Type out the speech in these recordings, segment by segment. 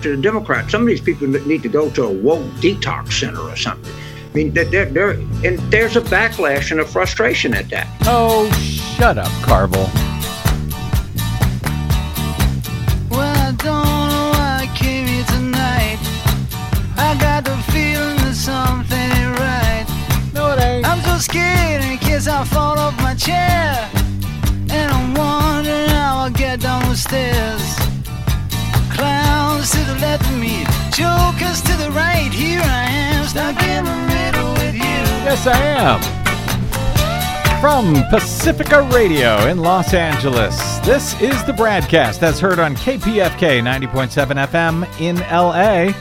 talk to the Democrats. Some of these people need to go to a woke detox center or something. I mean, they're, they're, and there's a backlash and a frustration at that. Oh, shut up, Carville. Well, I don't know why I came here tonight. I got the feeling that something ain't right. No, it ain't. I'm so scared in case I fall off my chair. And I'm wondering how I'll get down the stairs. Me, jokers to the right. Here I am, stuck in the middle with you. Yes, I am. From Pacifica Radio in Los Angeles, this is the Bradcast that's heard on KPFK 90.7 FM in LA.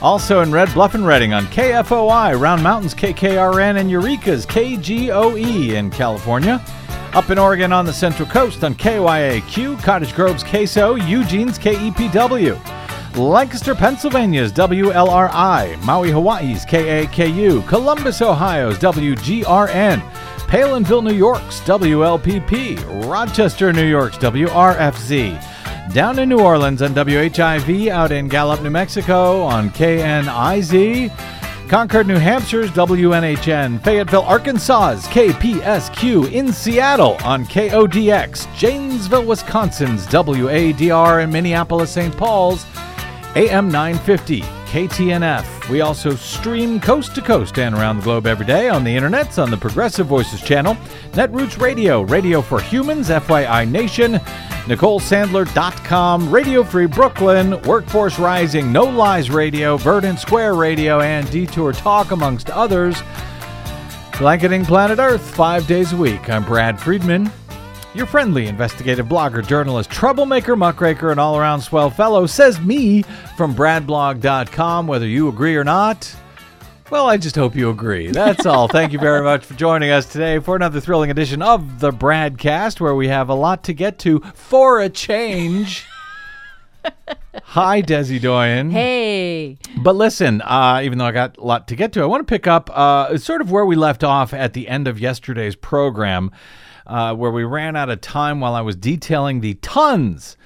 Also in Red Bluff and Redding on KFOI, Round Mountains KKRN, and Eureka's KGOE in California. Up in Oregon on the Central Coast on KYAQ, Cottage Grove's KSO, Eugene's KEPW. Lancaster, Pennsylvania's WLRI, Maui, Hawaii's KAKU, Columbus, Ohio's WGRN, Palenville, New York's WLPP, Rochester, New York's WRFZ, down in New Orleans on WHIV, out in Gallup, New Mexico on KNIZ, Concord, New Hampshire's WNHN, Fayetteville, Arkansas's KPSQ, in Seattle on KODX, Janesville, Wisconsin's WADR, and Minneapolis, St. Paul's AM 950, KTNF. We also stream coast to coast and around the globe every day on the internets on the Progressive Voices channel, Netroots Radio, Radio for Humans, FYI Nation, NicoleSandler.com, Radio Free Brooklyn, Workforce Rising, No Lies Radio, Verdant Square Radio, and Detour Talk, amongst others. Blanketing Planet Earth five days a week. I'm Brad Friedman, your friendly investigative blogger, journalist, troublemaker, muckraker, and all around swell fellow, says me from BradBlog.com. Whether you agree or not, well, I just hope you agree. That's all. Thank you very much for joining us today for another thrilling edition of the Bradcast, where we have a lot to get to for a change. Hi, Desi Doyen. Hey. But listen, uh, even though I got a lot to get to, I want to pick up uh, sort of where we left off at the end of yesterday's program, uh, where we ran out of time while I was detailing the tons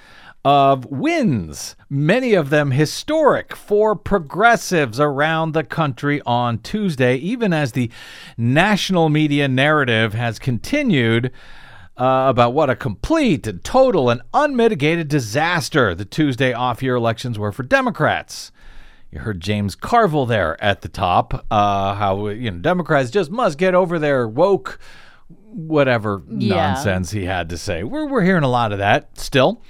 of wins, many of them historic for progressives around the country on Tuesday, even as the national media narrative has continued. Uh, about what a complete and total and unmitigated disaster the Tuesday off year elections were for Democrats. You heard James Carville there at the top, uh, how you know Democrats just must get over their woke, whatever Yeah. nonsense he had to say. We're we're hearing a lot of that still,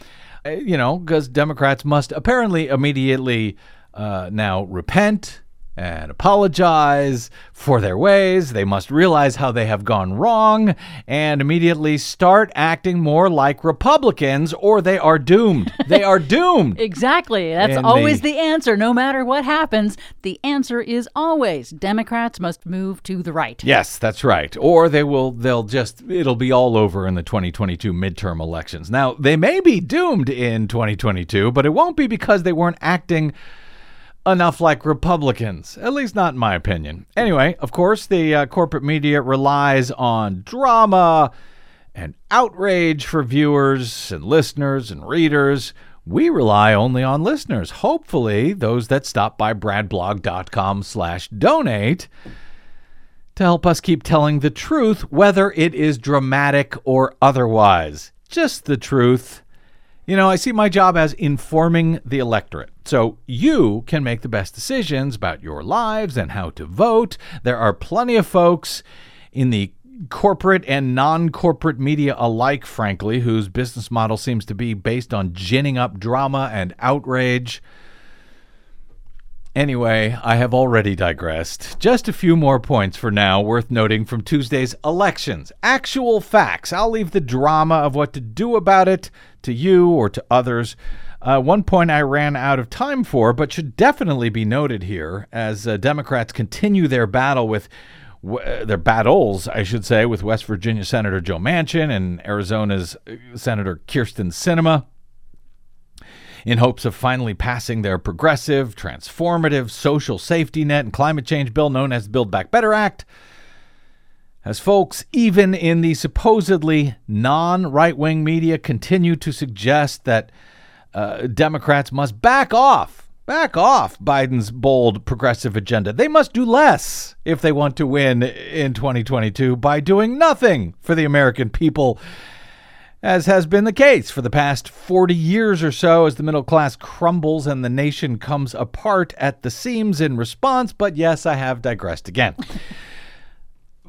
Uh, you know, because Democrats must apparently immediately uh, now repent and apologize for their ways. They must realize how they have gone wrong and immediately start acting more like Republicans, or they are doomed. they are doomed. Exactly. That's And always the- the answer. No matter what happens, the answer is always Democrats must move to the right. Yes, that's right. Or they will they'll just it'll be all over in the 2022 midterm elections. Now, they may be doomed in 2022, but it won't be because they weren't acting enough like Republicans, at least not in my opinion. Anyway, of course, the uh, corporate media relies on drama and outrage for viewers and listeners and readers. We rely only on listeners. Hopefully, those that stop by bradblog.com slash donate to help us keep telling the truth, whether it is dramatic or otherwise. Just the truth. You know, I see my job as informing the electorate. So you can make the best decisions about your lives and how to vote. There are plenty of folks in the corporate and non corporate media alike, frankly, whose business model seems to be based on ginning up drama and outrage. Anyway, I have already digressed. Just a few more points for now worth noting from Tuesday's elections. Actual facts. I'll leave the drama of what to do about it to you or to others. Uh, one point I ran out of time for, but should definitely be noted here as uh, Democrats continue their battle with w- uh, their battles, I should say, with West Virginia Senator Joe Manchin and Arizona's uh, Senator Kyrsten Sinema in hopes of finally passing their progressive, transformative social safety net and climate change bill known as the Build Back Better Act. As folks, even in the supposedly non right wing media, continue to suggest that uh, Democrats must back off, Back off Biden's bold progressive agenda. They must do less if they want to win in 2022 by doing nothing for the American people, as has been the case for the past 40 years or so as the middle class crumbles and the nation comes apart at the seams in response. But yes, I have digressed again.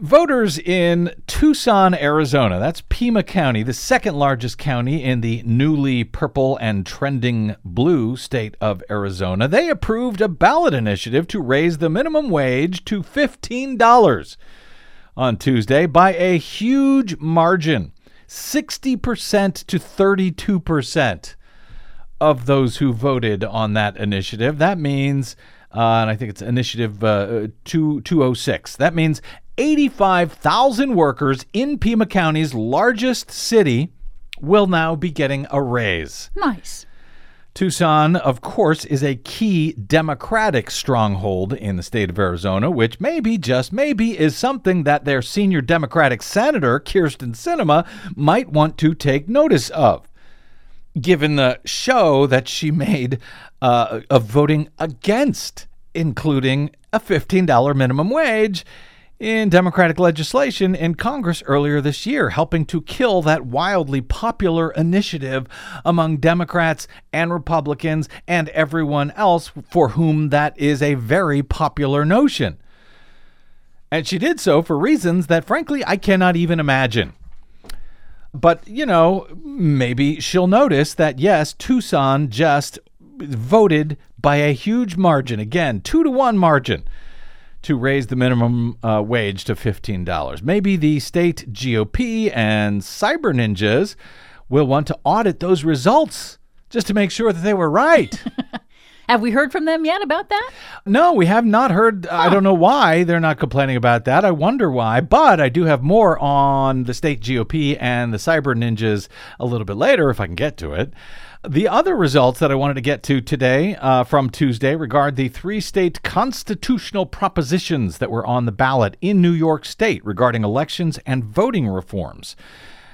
Voters in Tucson, Arizona, that's Pima County, the second largest county in the newly purple and trending blue state of Arizona, they approved a ballot initiative to raise the minimum wage to $15 on Tuesday by a huge margin 60% to 32% of those who voted on that initiative. That means uh, and I think it's Initiative uh, 2, 206. That means 85,000 workers in Pima County's largest city will now be getting a raise. Nice. Tucson, of course, is a key Democratic stronghold in the state of Arizona, which maybe, just maybe, is something that their senior Democratic Senator, Kyrsten Sinema, might want to take notice of, given the show that she made uh, of voting against including a $15 minimum wage in Democratic legislation in Congress earlier this year, helping to kill that wildly popular initiative among Democrats and Republicans and everyone else for whom that is a very popular notion. And she did so for reasons that, frankly, I cannot even imagine. But, you know, maybe she'll notice that, yes, Tucson just voted by a huge margin, again, two to one margin, to raise the minimum uh, wage to $15. Maybe the state GOP and cyber ninjas will want to audit those results just to make sure that they were right. Have we heard from them yet about that? No, we have not heard. Huh. I don't know why they're not complaining about that. I wonder why. But I do have more on the state GOP and the cyber ninjas a little bit later if I can get to it. The other results that I wanted to get to today uh, from Tuesday regard the three state constitutional propositions that were on the ballot in New York State regarding elections and voting reforms.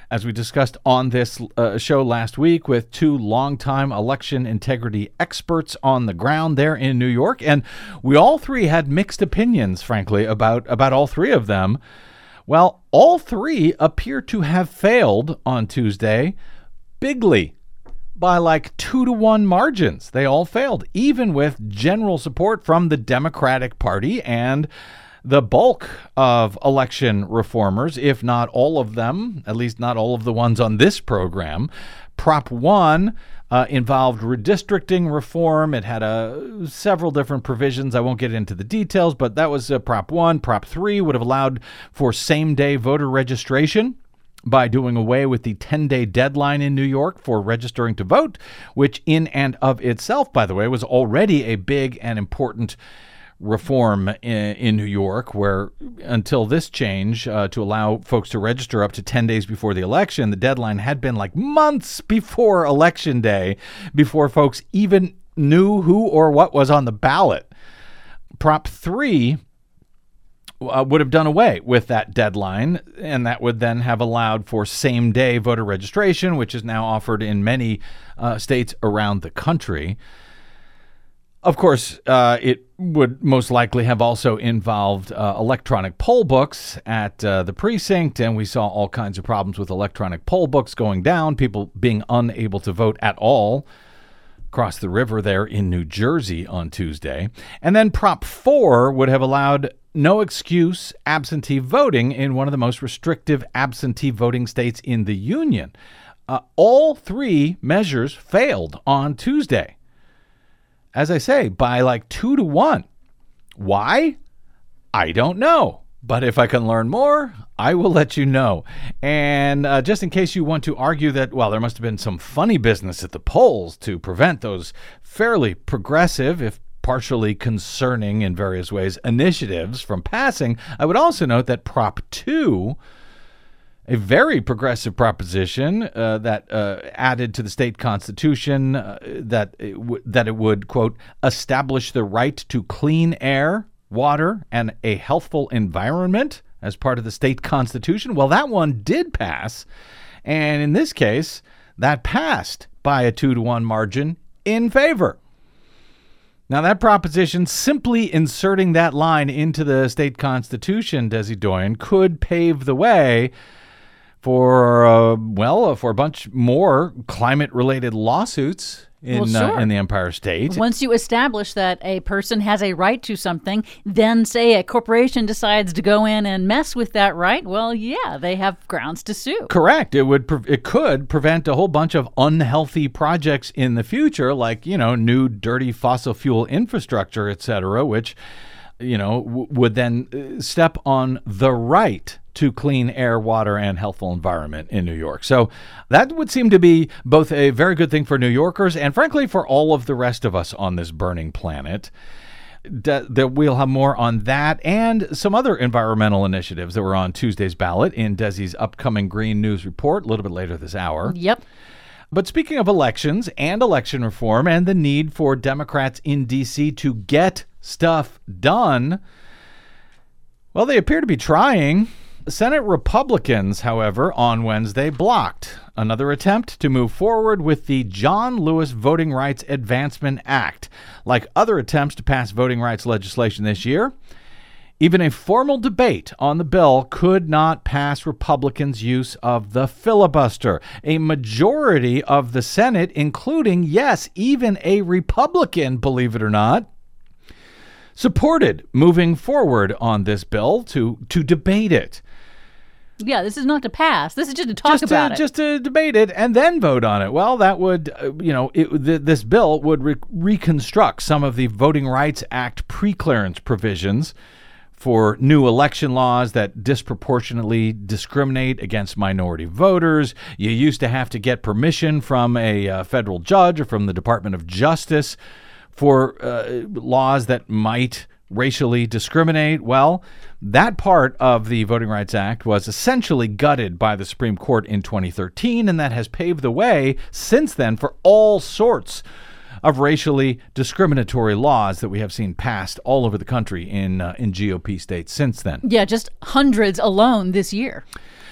As we discussed on this uh, show last week with two longtime election integrity experts on the ground there in New York, and we all three had mixed opinions, frankly, about, about all three of them. Well, all three appear to have failed on Tuesday bigly by like two to one margins. They all failed, even with general support from the Democratic Party and the bulk of election reformers, if not all of them, at least not all of the ones on this program. Prop 1 uh, involved redistricting reform. It had uh, several different provisions. I won't get into the details, but that was uh, Prop 1. Prop 3 would have allowed for same day voter registration by doing away with the 10 day deadline in New York for registering to vote, which, in and of itself, by the way, was already a big and important reform in, in New York, where until this change uh, to allow folks to register up to 10 days before the election, the deadline had been like months before election day, before folks even knew who or what was on the ballot. Prop 3 uh, would have done away with that deadline, and that would then have allowed for same day voter registration, which is now offered in many uh, states around the country. Of course, uh, it would most likely have also involved uh, electronic poll books at uh, the precinct, and we saw all kinds of problems with electronic poll books going down, people being unable to vote at all across the river there in New Jersey on Tuesday. And then Prop 4 would have allowed no excuse absentee voting in one of the most restrictive absentee voting states in the Union. Uh, all three measures failed on Tuesday. As I say, by like two to one. Why? I don't know. But if I can learn more, I will let you know. And uh, just in case you want to argue that, well, there must have been some funny business at the polls to prevent those fairly progressive, if partially concerning in various ways initiatives from passing, I would also note that Prop 2 a very progressive proposition uh, that uh, added to the state constitution uh, that it w- that it would quote establish the right to clean air, water, and a healthful environment as part of the state constitution. Well, that one did pass, and in this case, that passed by a two to one margin in favor Now, that proposition, simply inserting that line into the state constitution, Desi Doyen, could pave the way for, uh, well, for a bunch more climate related lawsuits in, Well, sure. uh, in the Empire State. Once you establish that a person has a right to something, then say a corporation decides to go in and mess with that right, well, yeah, they have grounds to sue. Correct. It would. Pre- it could prevent a whole bunch of unhealthy projects in the future, like you know, new dirty fossil fuel infrastructure, et cetera, which you know w- would then uh, step on the right to clean air, water, and healthful environment in New York. So that would seem to be both a very good thing for New Yorkers and, frankly, for all of the rest of us on this burning planet that that we'll have more on that and some other environmental initiatives that were on Tuesday's ballot in Desi's upcoming Green News report a little bit later this hour. Yep. But speaking of elections and election reform and the need for Democrats in D.C. to get stuff done, well, they appear to be trying. Senate Republicans, however, on Wednesday blocked another attempt to move forward with the John Lewis Voting Rights Advancement Act. Like other attempts to pass voting rights legislation this year, even a formal debate on the bill could not pass Republicans' use of the filibuster. A majority of the Senate, including, yes, even a Republican, believe it or not, supported moving forward on this bill to, to debate it. Yeah, this is not to pass. This is just to talk just about to, it. just to debate it and then vote on it. Well, that would, uh, you know, it, th- this bill would re- reconstruct some of the Voting Rights Act preclearance provisions for new election laws that disproportionately discriminate against minority voters. You used to have to get permission from a uh, federal judge or from the Department of Justice for uh, laws that might racially discriminate. Well, that part of the Voting Rights Act was essentially gutted by the Supreme Court in 2013, and that has paved the way since then for all sorts of racially discriminatory laws that we have seen passed all over the country in uh, in GOP states since then. yeah, just hundreds alone this year.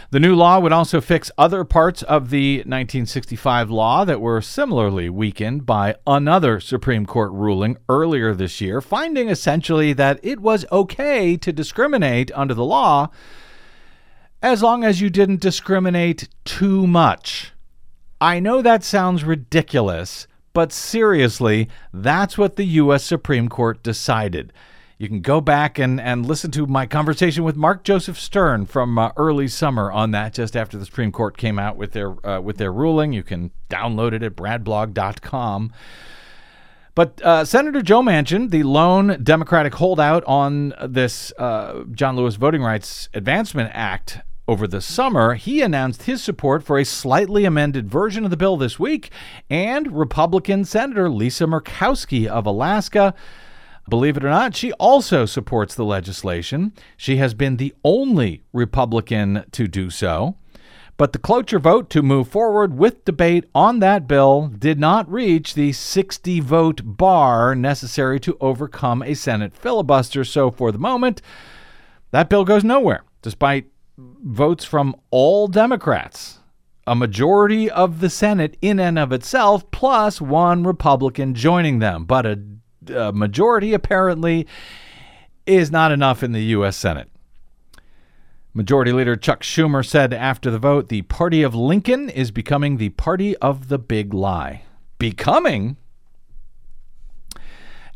The new law would also fix other parts of the 1965 law that were similarly weakened by another Supreme Court ruling earlier this year, finding essentially that it was okay to discriminate under the law as long as you didn't discriminate too much. I know that sounds ridiculous, but seriously, that's what the U.S. Supreme Court decided. You can go back and, and listen to my conversation with Mark Joseph Stern from uh, early summer on that, just after the Supreme Court came out with their uh, with their ruling. You can download it at bradblog.com. But uh, Senator Joe Manchin, the lone Democratic holdout on this uh, John Lewis Voting Rights Advancement Act over the summer, he announced his support for a slightly amended version of the bill this week. And Republican Senator Lisa Murkowski of Alaska, believe it or not, she also supports the legislation. She has been the only Republican to do so. But the cloture vote to move forward with debate on that bill did not reach the 60 vote bar necessary to overcome a Senate filibuster. So for the moment, that bill goes nowhere, despite votes from all Democrats. A majority of the Senate in and of itself, plus one Republican joining them. But a, a majority apparently is not enough in the U.S. Senate. Majority Leader Chuck Schumer said after the vote the party of Lincoln is becoming the party of the big lie. Becoming?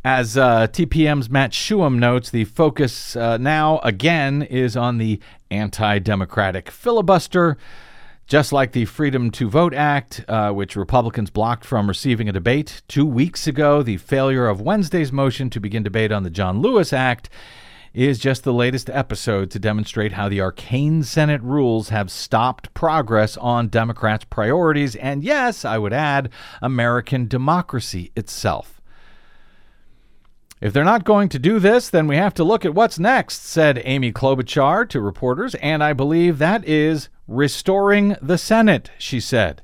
As uh, TPM's Matt Shuham notes, the focus uh, now again is on the anti democratic filibuster. Just like the Freedom to Vote Act, uh, which Republicans blocked from receiving a debate two weeks ago, the failure of Wednesday's motion to begin debate on the John Lewis Act is just the latest episode to demonstrate how the arcane Senate rules have stopped progress on Democrats' priorities, and yes, I would add, American democracy itself. If they're not going to do this, then we have to look at what's next, said Amy Klobuchar to reporters, and I believe that is restoring the Senate, she said.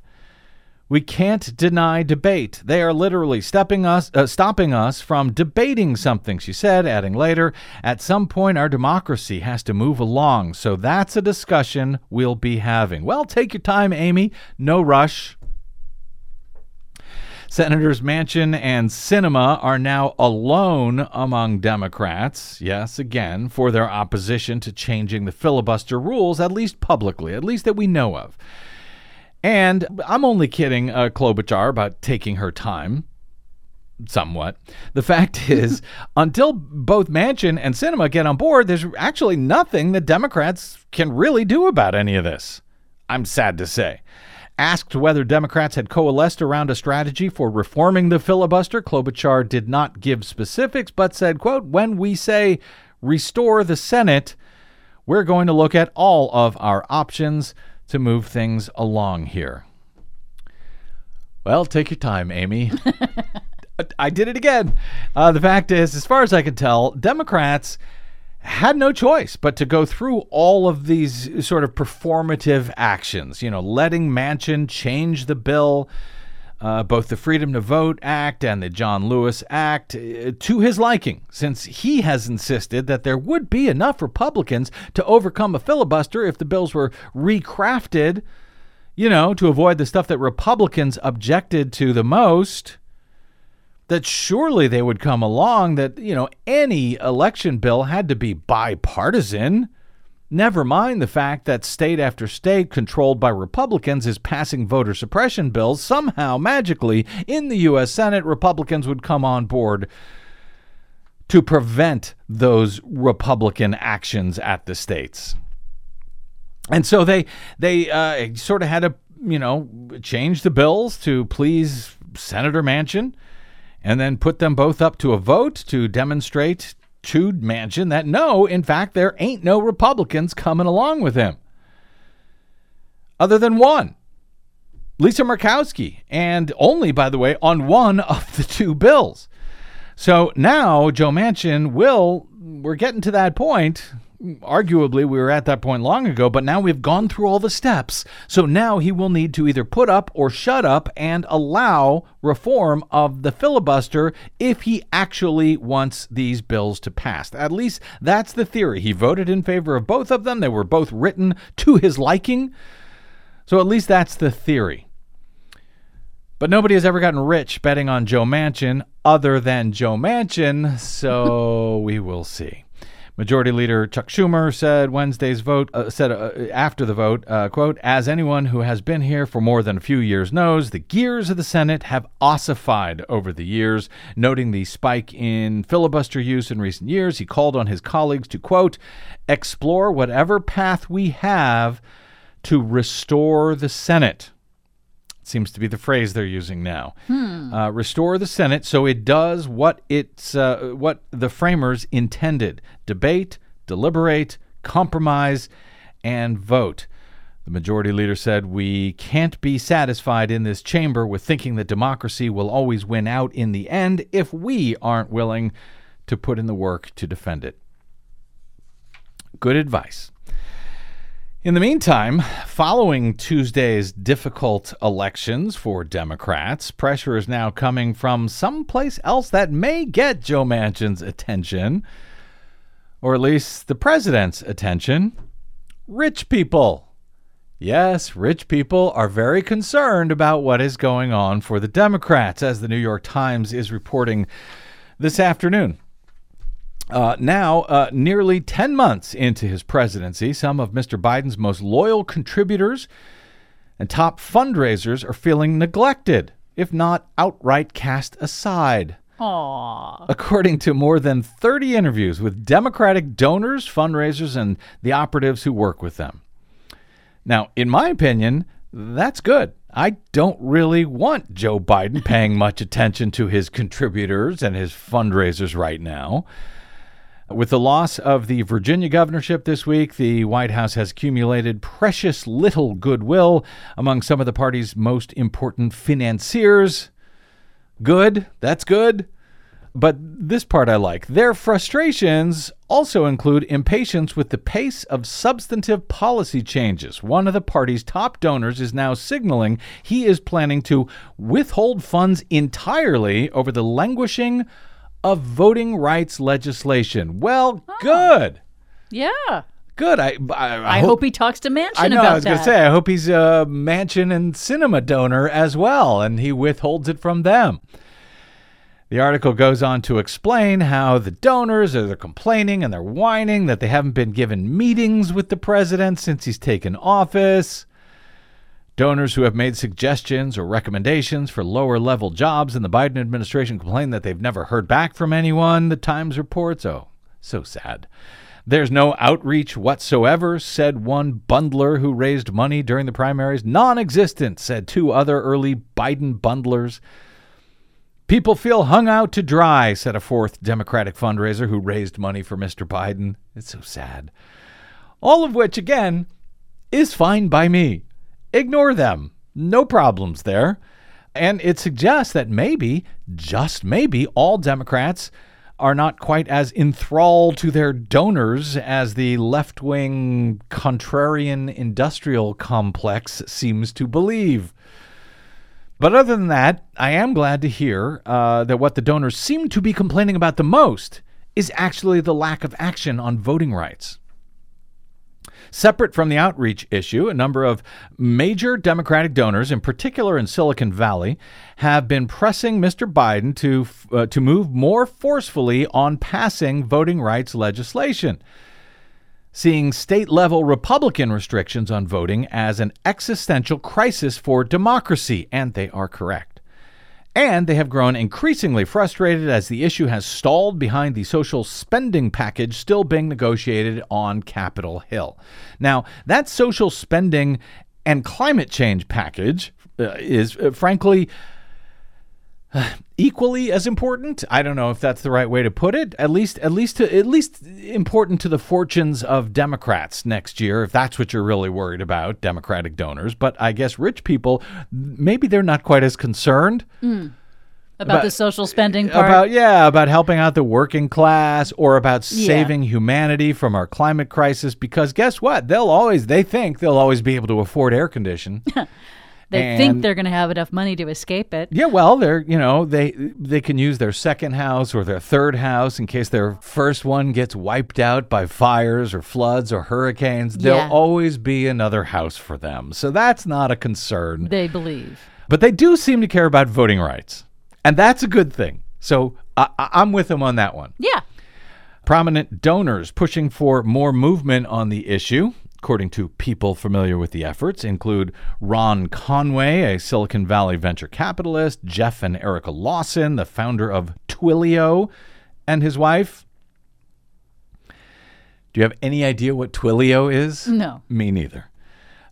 We can't deny debate. They are literally stepping us, uh, stopping us from debating something, she said, adding later, at some point our democracy has to move along, so that's a discussion we'll be having. Well, take your time, Amy. No rush. Senators Manchin and Sinema are now alone among Democrats, yes, again, for their opposition to changing the filibuster rules, at least publicly, at least that we know of. And I'm only kidding uh, Klobuchar about taking her time somewhat. The fact is, until both Manchin and Sinema get on board, there's actually nothing that Democrats can really do about any of this. I'm sad to say. Asked whether Democrats had coalesced around a strategy for reforming the filibuster, Klobuchar did not give specifics, but said, quote, when we say restore the Senate, we're going to look at all of our options to move things along here. Well, take your time, Amy. I did it again. Uh, the fact is, as far as I can tell, Democrats had no choice but to go through all of these sort of performative actions. You know, letting Manchin change the bill, uh, both the Freedom to Vote Act and the John Lewis Act, uh, to his liking, since he has insisted that there would be enough Republicans to overcome a filibuster if the bills were recrafted, you know, to avoid the stuff that Republicans objected to the most that surely they would come along that, you know, any election bill had to be bipartisan. Never mind the fact that state after state controlled by Republicans is passing voter suppression bills. Somehow, magically, in the U.S. Senate, Republicans would come on board to prevent those Republican actions at the states. And so they they uh, sort of had to, you know, change the bills to please Senator Manchin and then put them both up to a vote to demonstrate to Manchin that no, in fact, there ain't no Republicans coming along with him. Other than one, Lisa Murkowski, and only, by the way, on one of the two bills. So now Joe Manchin will, we're getting to that point, arguably we were at that point long ago, but now we've gone through all the steps. So now he will need to either put up or shut up and allow reform of the filibuster if he actually wants these bills to pass. At least that's the theory. He voted in favor of both of them, they were both written to his liking. So at least that's the theory. But nobody has ever gotten rich betting on Joe Manchin other than Joe Manchin, so we will see. Majority Leader Chuck Schumer said Wednesday's vote uh, said uh, after the vote, uh, quote, as anyone who has been here for more than a few years knows, the gears of the Senate have ossified over the years. Noting the spike in filibuster use in recent years, he called on his colleagues to quote, explore whatever path we have to restore the Senate seems to be the phrase they're using now. Hmm. Uh, restore the Senate so it does what it's uh, what the framers intended: debate, deliberate, compromise, and vote. The majority leader said, We can't be satisfied in this chamber with thinking that democracy will always win out in the end if we aren't willing to put in the work to defend it. Good advice. In the meantime, following Tuesday's difficult elections for Democrats, pressure is now coming from someplace else that may get Joe Manchin's attention, or at least the president's attention rich people. Yes, rich people are very concerned about what is going on for the Democrats, as the New York Times is reporting this afternoon. Uh, now, uh, nearly 10 months into his presidency, some of Mr. Biden's most loyal contributors and top fundraisers are feeling neglected, if not outright cast aside. Aww. According to more than 30 interviews with Democratic donors, fundraisers, and the operatives who work with them. Now, in my opinion, that's good. I don't really want Joe Biden paying much attention to his contributors and his fundraisers right now. With the loss of the Virginia governorship this week, the White House has accumulated precious little goodwill among some of the party's most important financiers. Good, that's good. But this part I like. Their frustrations also include impatience with the pace of substantive policy changes. One of the party's top donors is now signaling he is planning to withhold funds entirely over the languishing of voting rights legislation. Well, oh. good. Yeah. Good. I I, I hope he talks to Manchin I know. I was going to say. I hope he's a Manchin and Sinema donor as well, and he withholds it from them. The article goes on to explain how the donors are they're complaining and they're whining that they haven't been given meetings with the president since he's taken office. Donors who have made suggestions or recommendations for lower level jobs in the Biden administration complain that they've never heard back from anyone, the Times reports. Oh, so sad. There's no outreach whatsoever, said one bundler who raised money during the primaries. Non existent, said two other early Biden bundlers. People feel hung out to dry, said a fourth Democratic fundraiser who raised money for Mr. Biden. It's so sad. All of which, again, is fine by me. Ignore them. No problems there. And it suggests that maybe, just maybe, all Democrats are not quite as enthralled to their donors as the left wing contrarian industrial complex seems to believe. But other than that, I am glad to hear uh, that what the donors seem to be complaining about the most is actually the lack of action on voting rights. Separate from the outreach issue, a number of major Democratic donors, in particular in Silicon Valley, have been pressing Mr. Biden to uh, to move more forcefully on passing voting rights legislation, seeing state-level Republican restrictions on voting as an existential crisis for democracy, and they are correct. And they have grown increasingly frustrated as the issue has stalled behind the social spending package still being negotiated on Capitol Hill. Now, that social spending and climate change package uh, is, uh, frankly, equally as important. I don't know if that's the right way to put it. At least, at least, to, at least important to the fortunes of Democrats next year, if that's what you're really worried about, Democratic donors. But I guess rich people, maybe they're not quite as concerned hmm. about, About- the social spending part. about yeah, about helping out the working class or about Yeah. saving humanity from our climate crisis. Because guess what? They'll always they think they'll always be able to afford air condition. they think they're going to have enough money to escape it. Yeah, well, they're you know they they can use their second house or their third house in case their first one gets wiped out by fires or floods or hurricanes. Yeah. There'll always be another house for them, so that's not a concern. They believe. But they do seem to care about voting rights, and that's a good thing. So I- I'm with them on that one. Yeah. Prominent donors pushing for more movement on the issue, according to people familiar with the efforts, include Ron Conway, a Silicon Valley venture capitalist, Jeff and Erica Lawson, the founder of Twilio, and his wife. Do you have any idea what Twilio is? No. Me neither.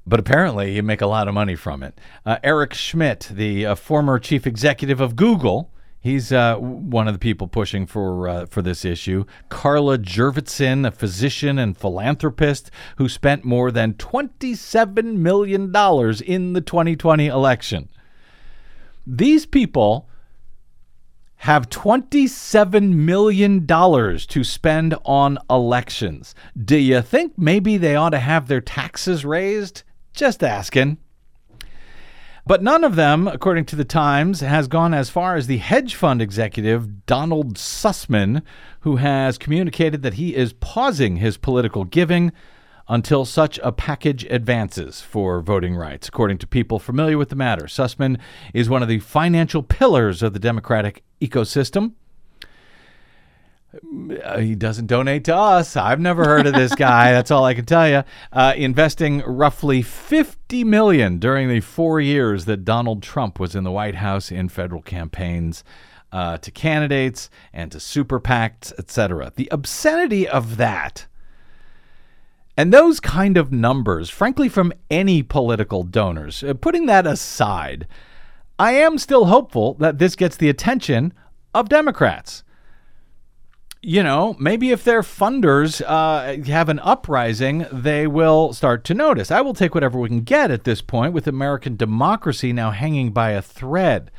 But apparently, you make a lot of money from it. Uh, Eric Schmidt, the uh, former chief executive of Google, he's uh, one of the people pushing for uh, for this issue. Carla Jurvetson, a physician and philanthropist who spent more than twenty-seven million dollars in the 2020 election. These people have $27 million to spend on elections. Do you think maybe they ought to have their taxes raised? Just asking. But none of them, according to the Times, has gone as far as the hedge fund executive Donald Sussman, who has communicated that he is pausing his political giving until such a package advances for voting rights, according to people familiar with the matter. Sussman is one of the financial pillars of the Democratic ecosystem. Uh, he doesn't donate to us. I've never heard of this guy. That's all I can tell you. Uh, investing roughly 50 million during the four years that Donald Trump was in the White House in federal campaigns uh, to candidates and to super PACs, etc. The obscenity of that. And those kind of numbers, frankly, from any political donors, uh, putting that aside, I am still hopeful that this gets the attention of Democrats you know, maybe if their funders uh, have an uprising, they will start to notice. I will take whatever we can get at this point with American democracy now hanging by a thread.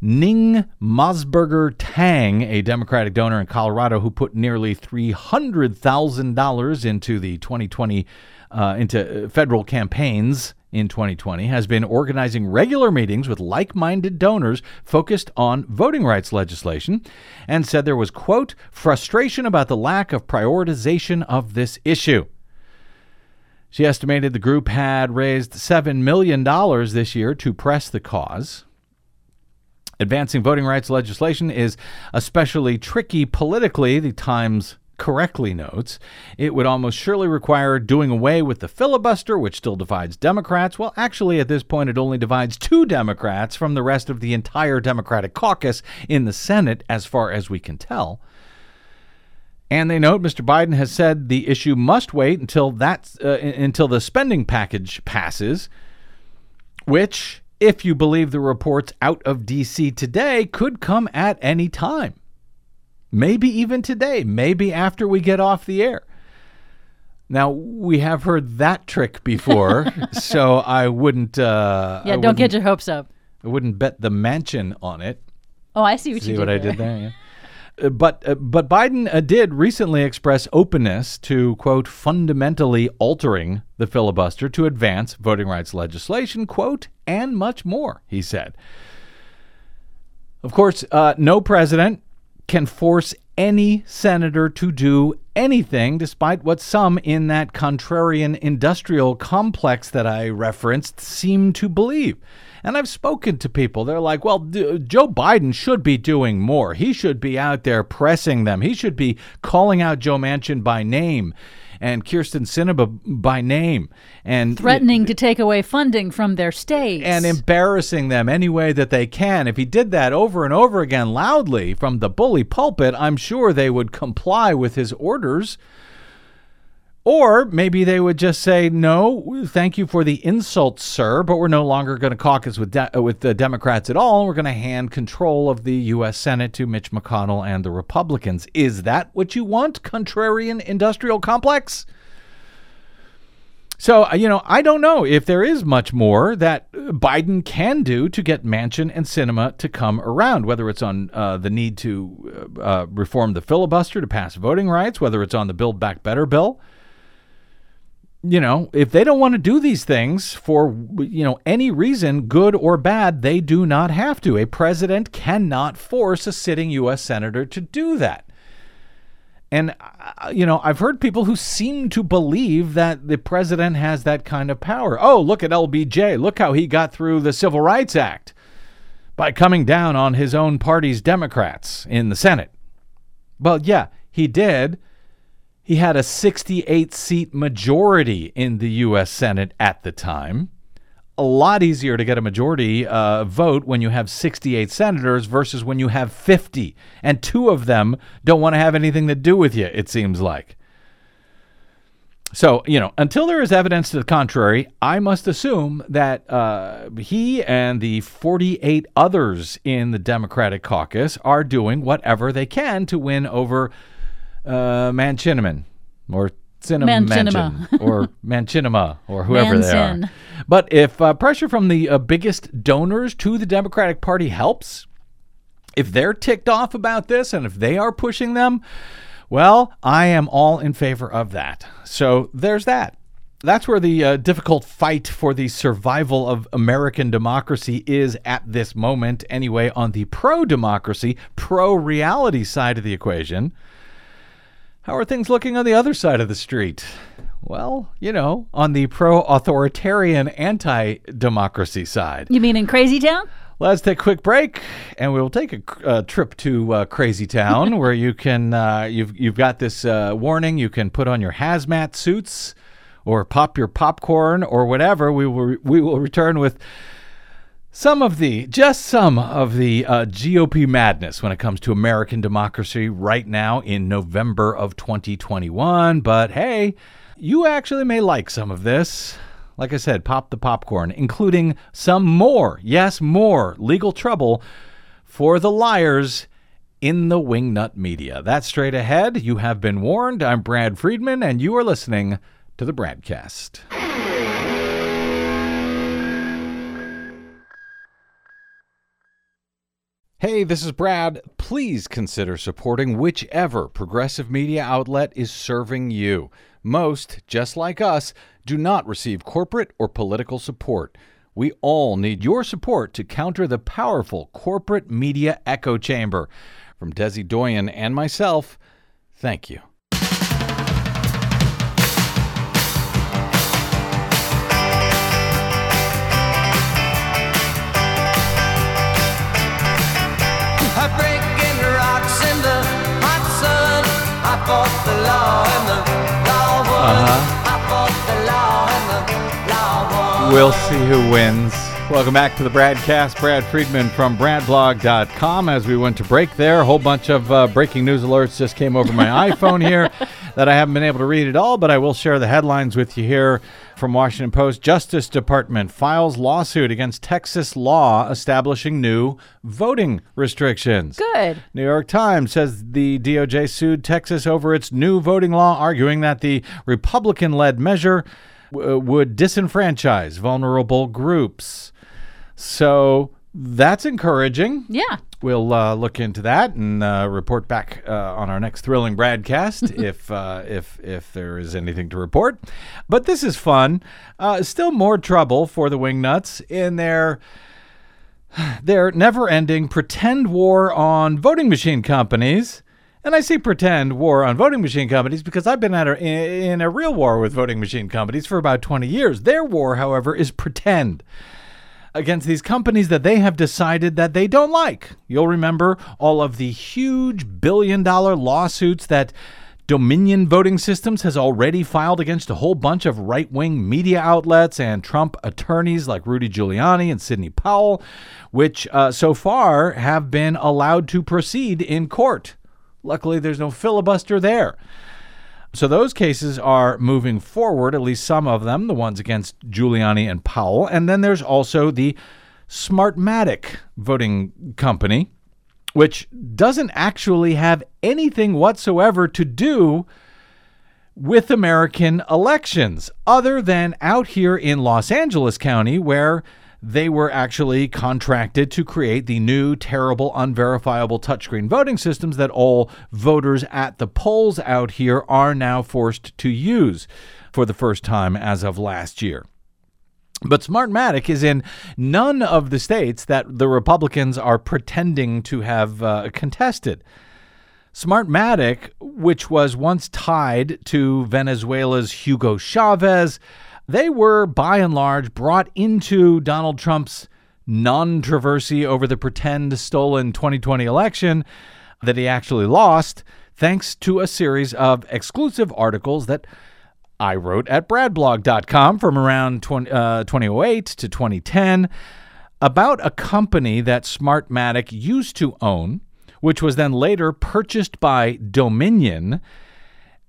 Ning Mosberger Tang, a Democratic donor in Colorado who put nearly $300,000 into the 2020 uh, into federal campaigns in 2020, has been organizing regular meetings with like-minded donors focused on voting rights legislation and said there was quote frustration about the lack of prioritization of this issue. She estimated the group had raised $7 million this year to press the cause. Advancing voting rights legislation is especially tricky politically, the Times correctly notes. It would almost surely require doing away with the filibuster, which still divides Democrats. Well, actually, at this point, it only divides two Democrats from the rest of the entire Democratic caucus in the Senate, as far as we can tell. And they note Mr. Biden has said the issue must wait until that uh, until the spending package passes, which, if you believe the reports out of D.C. today, could come at any time. Maybe even today, maybe after we get off the air. Now we have heard that trick before, so I wouldn't. Uh, Yeah, I don't get wouldn't- your hopes up. I wouldn't bet the mansion on it. Oh, I see what See you what did I there. did there? Yeah. Uh, But uh, but Biden uh, did recently express openness to quote fundamentally altering the filibuster to advance voting rights legislation quote and much more. He said. Of course, uh, no president can force any senator to do anything, despite what some in that contrarian industrial complex that I referenced seem to believe. And I've spoken to people. They're like, well, d- Joe Biden should be doing more. He should be out there pressing them. He should be calling out Joe Manchin by name and Kyrsten Sinema by name and Threatening to take away funding from their states. and embarrassing them any way that they can. If he did that over and over again loudly from the bully pulpit, I'm sure they would comply with his orders. Or maybe they would just say, "No, thank you for the insult, sir, but we're no longer going to caucus with de- with the Democrats at all. We're going to hand control of the U.S. Senate to Mitch McConnell and the Republicans." Is that what you want, contrarian industrial complex? So, uh, you know, I don't know if there is much more that uh, Biden can do to get Manchin and Sinema to come around, whether it's on uh, the need to uh, uh, reform the filibuster to pass voting rights, whether it's on the Build Back Better bill. You know, if they don't want to do these things for, you know, any reason, good or bad, they do not have to. A president cannot force a sitting U.S. senator to do that. And, uh, you know, I've heard people who seem to believe that the president has that kind of power. Oh, look at LBJ. Look how he got through the Civil Rights Act by coming down on his own party's Democrats in the Senate. Well, yeah, he did. He had a 68 seat majority in the U.S. Senate at the time. A lot easier to get a majority uh, vote when you have 68 senators versus when you have 50. And two of them don't want to have anything to do with you, it seems like. So, you know, until there is evidence to the contrary, I must assume that uh, he and the 48 others in the Democratic caucus are doing whatever they can to win over uh, or Cinnamon Manchinima. Manchin or Manchinima or whoever they are. But if uh, pressure from the uh, biggest donors to the Democratic Party helps, if they're ticked off about this and if they are pushing them, well, I am all in favor of that. So there's that. That's where the uh, difficult fight for the survival of American democracy is at this moment, anyway, on the pro democracy, pro reality side of the equation. How are things looking on the other side of the street? Well, you know, on the pro authoritarian anti democracy side. You mean in Crazy Town? Let's take a quick break, and we'll take a uh, trip to uh, Crazy Town, where you can uh, you've you've got this uh, warning. You can put on your hazmat suits, or pop your popcorn, or whatever. We will we will return with some of the just some of the uh, GOP madness when it comes to American democracy right now in November of 2021. But hey, you actually may like some of this. Like I said, pop the popcorn, including some more, yes, more legal trouble for the liars in the wingnut media. That's straight ahead. You have been warned. I'm Brad Friedman, and you are listening to the Bradcast. Hey, this is Brad. Please consider supporting whichever progressive media outlet is serving you. Most, just like us, do not receive corporate or political support. We all need your support to counter the powerful corporate media echo chamber. From Desi Doyen and myself, thank you. We'll see who wins. Welcome back to the BradCast. Brad Friedman from BradBlog.com. As we went to break there, a whole bunch of uh, breaking news alerts just came over my iPhone here that I haven't been able to read at all, but I will share the headlines with you here from Washington Post. Justice Department files lawsuit against Texas law establishing new voting restrictions. Good. New York Times says the DOJ sued Texas over its new voting law, arguing that the Republican led measure w- uh, would disenfranchise vulnerable groups. So that's encouraging. Yeah. We'll uh, look into that and uh, report back uh, on our next thrilling broadcast if uh, if if there is anything to report. But this is fun. Uh, still more trouble for the Wingnuts in their their never-ending pretend war on voting machine companies. And I say pretend war on voting machine companies because I've been at a, in a real war with voting machine companies for about 20 years. Their war, however, is pretend against these companies that they have decided that they don't like. You'll remember all of the huge billion dollar lawsuits that Dominion Voting Systems has already filed against a whole bunch of right wing media outlets and Trump attorneys like Rudy Giuliani and Sidney Powell, which uh, so far have been allowed to proceed in court. Luckily, there's no filibuster there. So those cases are moving forward, at least some of them, the ones against Giuliani and Powell. And then there's also the Smartmatic voting company, which doesn't actually have anything whatsoever to do with American elections, other than out here in Los Angeles County, where they were actually contracted to create the new, terrible, unverifiable touchscreen voting systems that all voters at the polls out here are now forced to use for the first time as of last year. But Smartmatic is in none of the states that the Republicans are pretending to have uh, contested. Smartmatic, which was once tied to Venezuela's Hugo Chavez, they were by and large brought into Donald Trump's non-controversy over the pretend stolen 2020 election that he actually lost thanks to a series of exclusive articles that I wrote at bradblog.com from around 20, uh, 2008 to 2010 about a company that Smartmatic used to own, which was then later purchased by Dominion.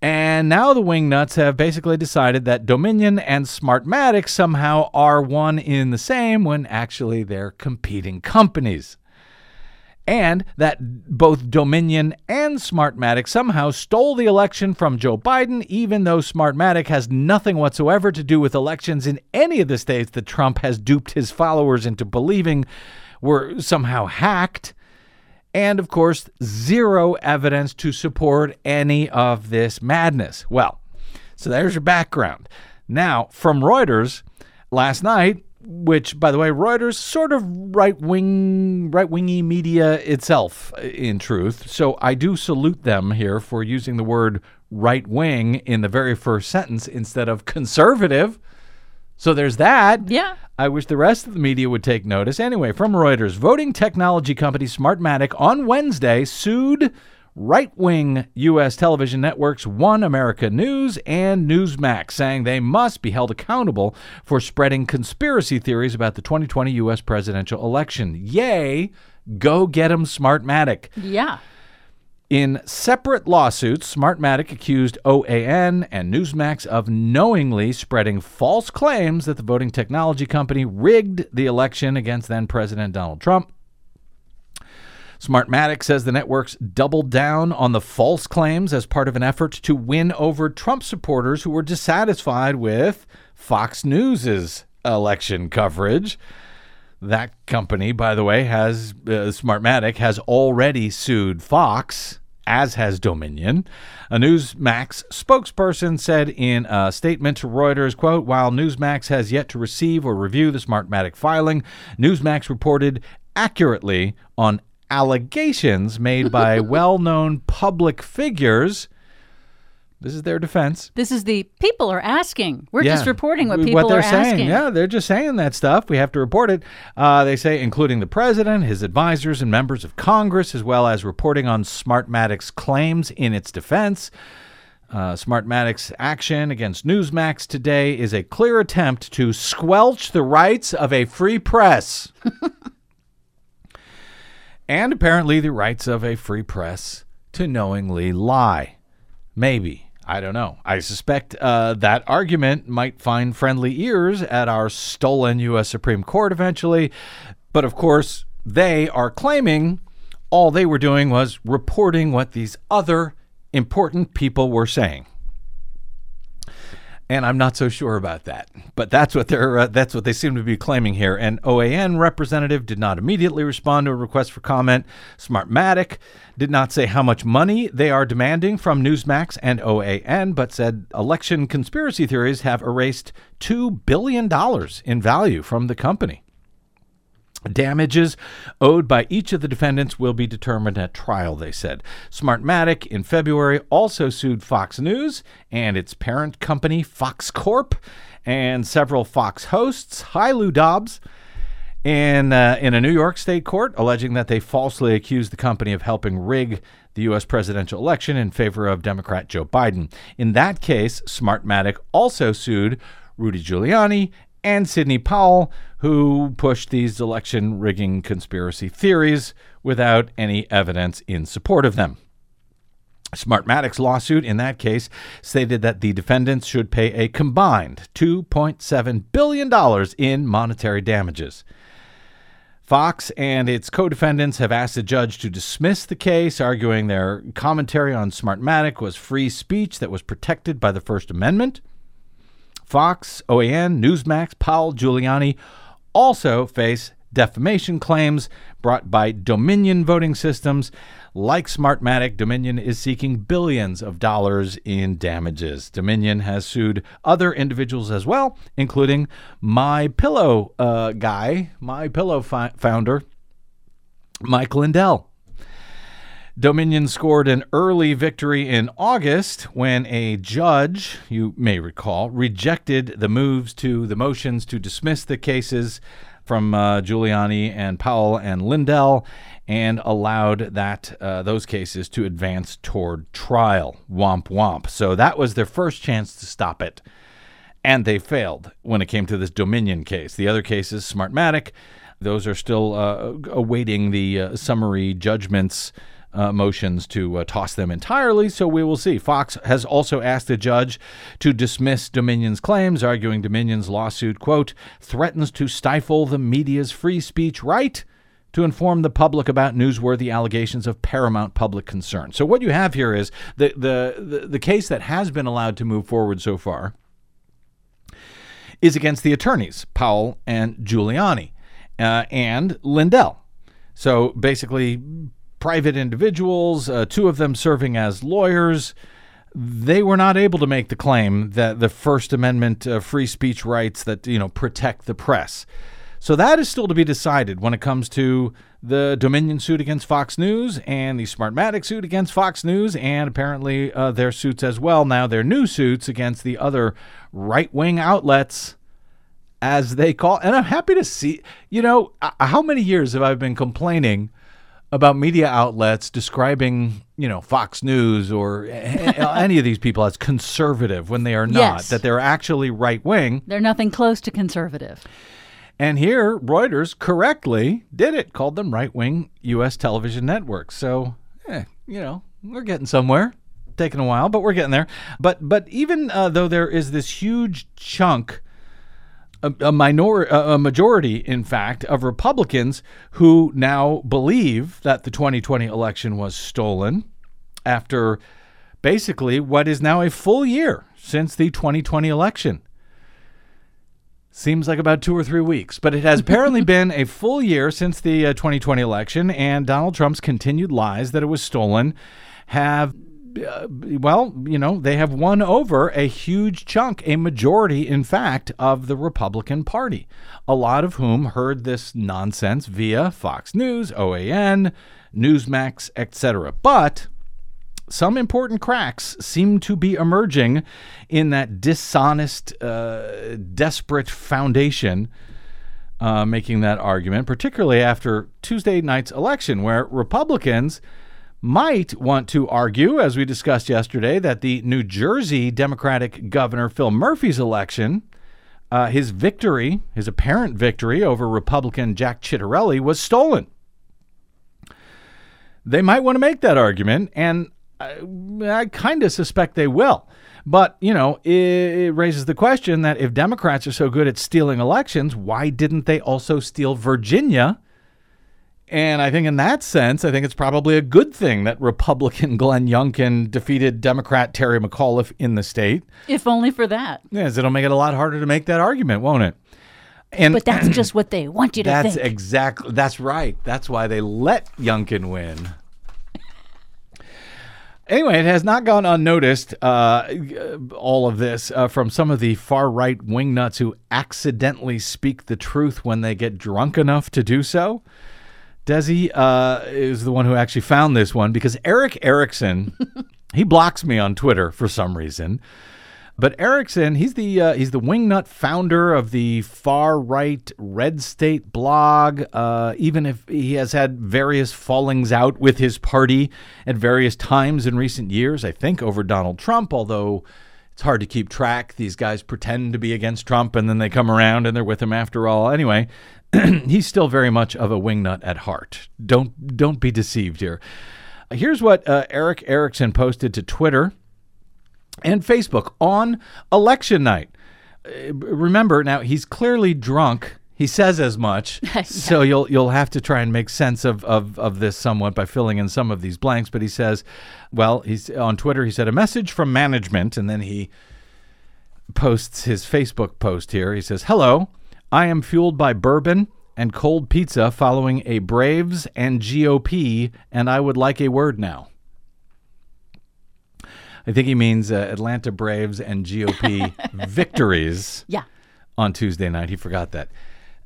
And now the Wingnuts have basically decided that Dominion and Smartmatic somehow are one in the same when actually they're competing companies and that both Dominion and Smartmatic somehow stole the election from Joe Biden, even though Smartmatic has nothing whatsoever to do with elections in any of the states that Trump has duped his followers into believing were somehow hacked. And of course, zero evidence to support any of this madness. Well, so there's your background. Now, from Reuters, last night, which, by the way, Reuters sort of right wing, right wingy media itself, uh, in truth. So I do salute them here for using the word right wing in the very first sentence instead of conservative. So there's that. Yeah. I wish the rest of the media would take notice. Anyway, from Reuters, voting technology company Smartmatic on Wednesday sued right wing U.S. television networks One America News and Newsmax, saying they must be held accountable for spreading conspiracy theories about the 2020 U.S. presidential election. Yay! Go get 'em, Smartmatic. Yeah. In separate lawsuits, Smartmatic accused OAN and Newsmax of knowingly spreading false claims that the voting technology company rigged the election against then President Donald Trump. Smartmatic says the networks doubled down on the false claims as part of an effort to win over Trump supporters who were dissatisfied with Fox News's election coverage. That company, by the way, has uh, Smartmatic has already sued Fox, as has Dominion. A Newsmax spokesperson said in a statement to Reuters, quote, while Newsmax has yet to receive or review the Smartmatic filing, Newsmax reported accurately on allegations made by well-known public figures This is their defense. This is the people are asking. We're just reporting what people they're are saying. asking. Yeah, they're just saying that stuff. We have to report it. Uh, they say, including the president, his advisors, and members of Congress, as well as reporting on Smartmatic's claims in its defense. Uh, Smartmatic's action against Newsmax today is a clear attempt to squelch the rights of a free press. and apparently the rights of a free press to knowingly lie. Maybe. I don't know. I suspect uh, that argument might find friendly ears at our stolen U.S. Supreme Court eventually. But of course, they are claiming all they were doing was reporting what these other important people were saying. And I'm not so sure about that, but that's what they're uh, that's what they seem to be claiming here. An OAN representative did not immediately respond to a request for comment. Smartmatic did not say how much money they are demanding from Newsmax and OAN, but said election conspiracy theories have erased two billion dollars in value from the company. Damages owed by each of the defendants will be determined at trial, they said. Smartmatic in February also sued Fox News and its parent company, Fox Corp, and several Fox hosts. Hi, Lou Dobbs. In, uh, in a New York state court, alleging that they falsely accused the company of helping rig the U.S. presidential election in favor of Democrat Joe Biden. In that case, Smartmatic also sued Rudy Giuliani and Sidney Powell, who pushed these election rigging conspiracy theories without any evidence in support of them. Smartmatic's lawsuit in that case stated that the defendants should pay a combined $2.7 billion in monetary damages. Fox and its co defendants have asked the judge to dismiss the case, arguing their commentary on Smartmatic was free speech that was protected by the First Amendment. Fox, OAN, Newsmax, Powell, Giuliani also face defamation claims brought by Dominion Voting Systems. Like Smartmatic, Dominion is seeking billions of dollars in damages. Dominion has sued other individuals as well, including My Pillow uh, guy, My Pillow fi- founder, Mike Lindell. Dominion scored an early victory in August when a judge, you may recall, rejected the moves to the motions to dismiss the cases from uh, Giuliani and Powell and Lindell and allowed that uh, those cases to advance toward trial. Womp womp. So that was their first chance to stop it. And they failed when it came to this Dominion case. The other cases, Smartmatic, those are still uh, awaiting the uh, summary judgments uh, motions to uh, toss them entirely, so we will see. Fox has also asked the judge to dismiss Dominion's claims, arguing Dominion's lawsuit, quote, threatens to stifle the media's free speech right to inform the public about newsworthy allegations of paramount public concern. So what you have here is the, the, the, the case that has been allowed to move forward so far is against the attorneys, Powell and Giuliani, uh, and Lindell. So basically, private individuals, uh, two of them serving as lawyers, they were not able to make the claim that the First Amendment uh, free speech rights that you know protect the press. So that is still to be decided when it comes to the Dominion suit against Fox News and the Smartmatic suit against Fox News, and apparently uh, their suits as well. Now their new suits against the other right-wing outlets, as they call. And I'm happy to see. You know, how many years have I been complaining? About media outlets describing, you know, Fox News or any of these people as conservative when they are not, Yes. that they're actually right wing. They're nothing close to conservative. And here, Reuters correctly did it, called them right wing U.S. television networks. So, eh, you know, we're getting somewhere. Taking a while, but we're getting there. But but even uh, though there is this huge chunk a, a minor a a majority in fact of Republicans who now believe that the 2020 election was stolen after basically what is now a full year since the 2020 election. Seems like about two or three weeks, but it has apparently been a full year since the uh, 2020 election, and Donald Trump's continued lies that it was stolen have, uh, well, you know, they have won over a huge chunk, a majority, in fact, of the Republican Party, a lot of whom heard this nonsense via Fox News, OAN, Newsmax, etc. But some important cracks seem to be emerging in that dishonest, uh, desperate foundation. Uh, making that argument, particularly after Tuesday night's election, where Republicans might want to argue, as we discussed yesterday, that the New Jersey Democratic Governor Phil Murphy's election, uh, his victory, his apparent victory over Republican Jack Ciattarelli, was stolen. They might want to make that argument, and I, I kind of suspect they will. But, you know, it, it, raises the question that if Democrats are so good at stealing elections, why didn't they also steal Virginia? And I think in that sense, I think it's probably a good thing that Republican Glenn Youngkin defeated Democrat Terry McAuliffe in the state. If only for that. Yes, it'll make it a lot harder to make that argument, won't it? And but that's just what they want you to that's think. That's exactly that's right. That's why they let Youngkin win. Anyway, it has not gone unnoticed, uh, all of this, uh, from some of the far right wing nuts who accidentally speak the truth when they get drunk enough to do so. Desi uh, is the one who actually found this one because Erick Erickson, he blocks me on Twitter for some reason. But Erickson, he's the uh, he's the wingnut founder of the far right Red State blog. Uh, even if he has had various fallings out with his party at various times in recent years, I think over Donald Trump. Although it's hard to keep track. These guys pretend to be against Trump and then they come around and they're with him after all. Anyway, he's still very much of a wingnut at heart. Don't don't be deceived here. Here's what uh, Erick Erickson posted to Twitter and Facebook on election night. Uh, remember, now he's clearly drunk. He says as much, yeah. so you'll you'll have to try and make sense of, of of this somewhat by filling in some of these blanks. But he says, well, he's on Twitter. He said a message from management, and then he posts his Facebook post here. He says, "Hello, I am fueled by bourbon and cold pizza following a Braves and GOP, and I would like a word now." I think he means uh, Atlanta Braves and GOP victories. Yeah. On Tuesday night, he forgot that.